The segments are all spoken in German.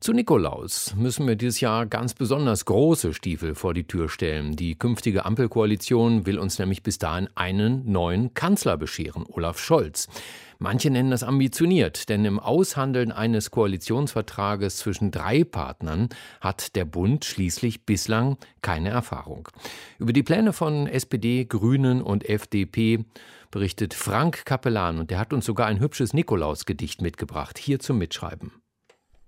zu Nikolaus müssen wir dieses Jahr ganz besonders große Stiefel vor die Tür stellen. Die künftige Ampelkoalition will uns nämlich bis dahin einen neuen Kanzler bescheren, Olaf Scholz. Manche nennen das ambitioniert, denn im Aushandeln eines Koalitionsvertrages zwischen drei Partnern hat der Bund schließlich bislang keine Erfahrung. Über die Pläne von SPD, Grünen und FDP berichtet Frank Kapellan und der hat uns sogar ein hübsches Nikolausgedicht mitgebracht, hier zum Mitschreiben.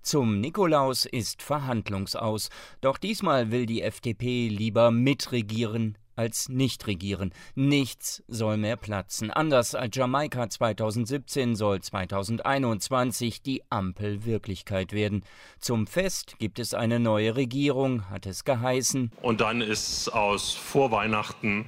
Zum Nikolaus ist Verhandlungsaus, doch diesmal will die FDP lieber mitregieren als nicht regieren. Nichts soll mehr platzen. Anders als Jamaika 2017 soll 2021 die Ampel Wirklichkeit werden. Zum Fest gibt es eine neue Regierung, hat es geheißen. Und dann ist aus Vorweihnachten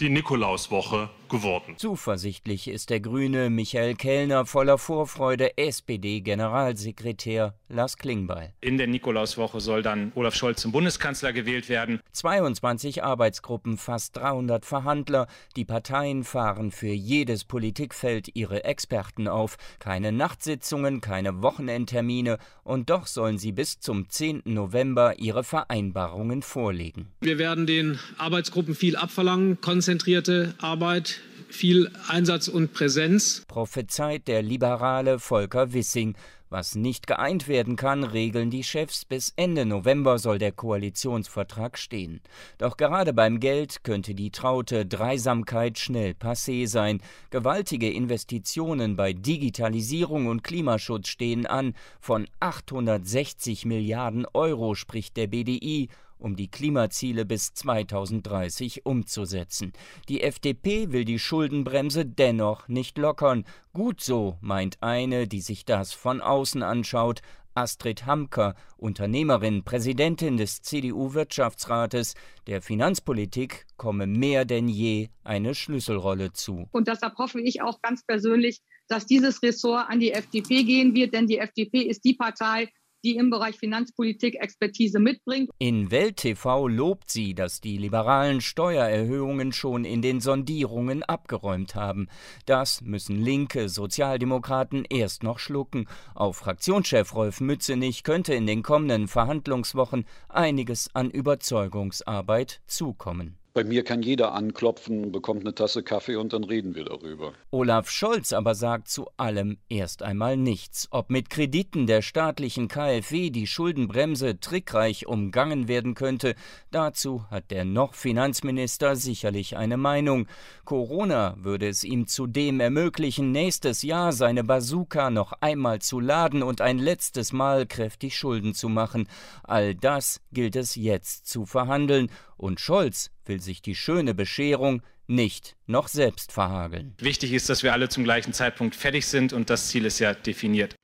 die Nikolauswoche geworden. Zuversichtlich ist der Grüne Michael Kellner voller Vorfreude, SPD-Generalsekretär Lars Klingbeil. In der Nikolauswoche soll dann Olaf Scholz zum Bundeskanzler gewählt werden. 22 Arbeitsgruppen, fast 300 Verhandler. Die Parteien fahren für jedes Politikfeld ihre Experten auf. Keine Nachtsitzungen, keine Wochenendtermine. Und doch sollen sie bis zum 10. November ihre Vereinbarungen vorlegen. Wir werden den Arbeitsgruppen viel abverlangen, konzentrierte Arbeit, viel Einsatz und Präsenz. Prophezeit der liberale Volker Wissing. Was nicht geeint werden kann, regeln die Chefs. Bis Ende November soll der Koalitionsvertrag stehen. Doch gerade beim Geld könnte die traute Dreisamkeit schnell passé sein. Gewaltige Investitionen bei Digitalisierung und Klimaschutz stehen an. Von 860 Milliarden Euro spricht der BDI um die Klimaziele bis 2030 umzusetzen. Die FDP will die Schuldenbremse dennoch nicht lockern. Gut so, meint eine, die sich das von außen anschaut, Astrid Hamker, Unternehmerin, Präsidentin des CDU-Wirtschaftsrates, der Finanzpolitik komme mehr denn je eine Schlüsselrolle zu. Und deshalb hoffe ich auch ganz persönlich, dass dieses Ressort an die FDP gehen wird, denn die FDP ist die Partei, die im Bereich Finanzpolitik Expertise mitbringt. In Welt TV lobt sie, dass die liberalen Steuererhöhungen schon in den Sondierungen abgeräumt haben. Das müssen linke Sozialdemokraten erst noch schlucken. Auf Fraktionschef Rolf Mützenich könnte in den kommenden Verhandlungswochen einiges an Überzeugungsarbeit zukommen. Bei mir kann jeder anklopfen, bekommt eine Tasse Kaffee und dann reden wir darüber. Olaf Scholz aber sagt zu allem erst einmal nichts. Ob mit Krediten der staatlichen KfW die Schuldenbremse trickreich umgangen werden könnte, dazu hat der noch Finanzminister sicherlich eine Meinung. Corona würde es ihm zudem ermöglichen, nächstes Jahr seine Bazooka noch einmal zu laden und ein letztes Mal kräftig Schulden zu machen. All das gilt es jetzt zu verhandeln und Scholz will sich die schöne Bescherung nicht noch selbst verhageln. Wichtig ist, dass wir alle zum gleichen Zeitpunkt fertig sind und das Ziel ist ja definiert.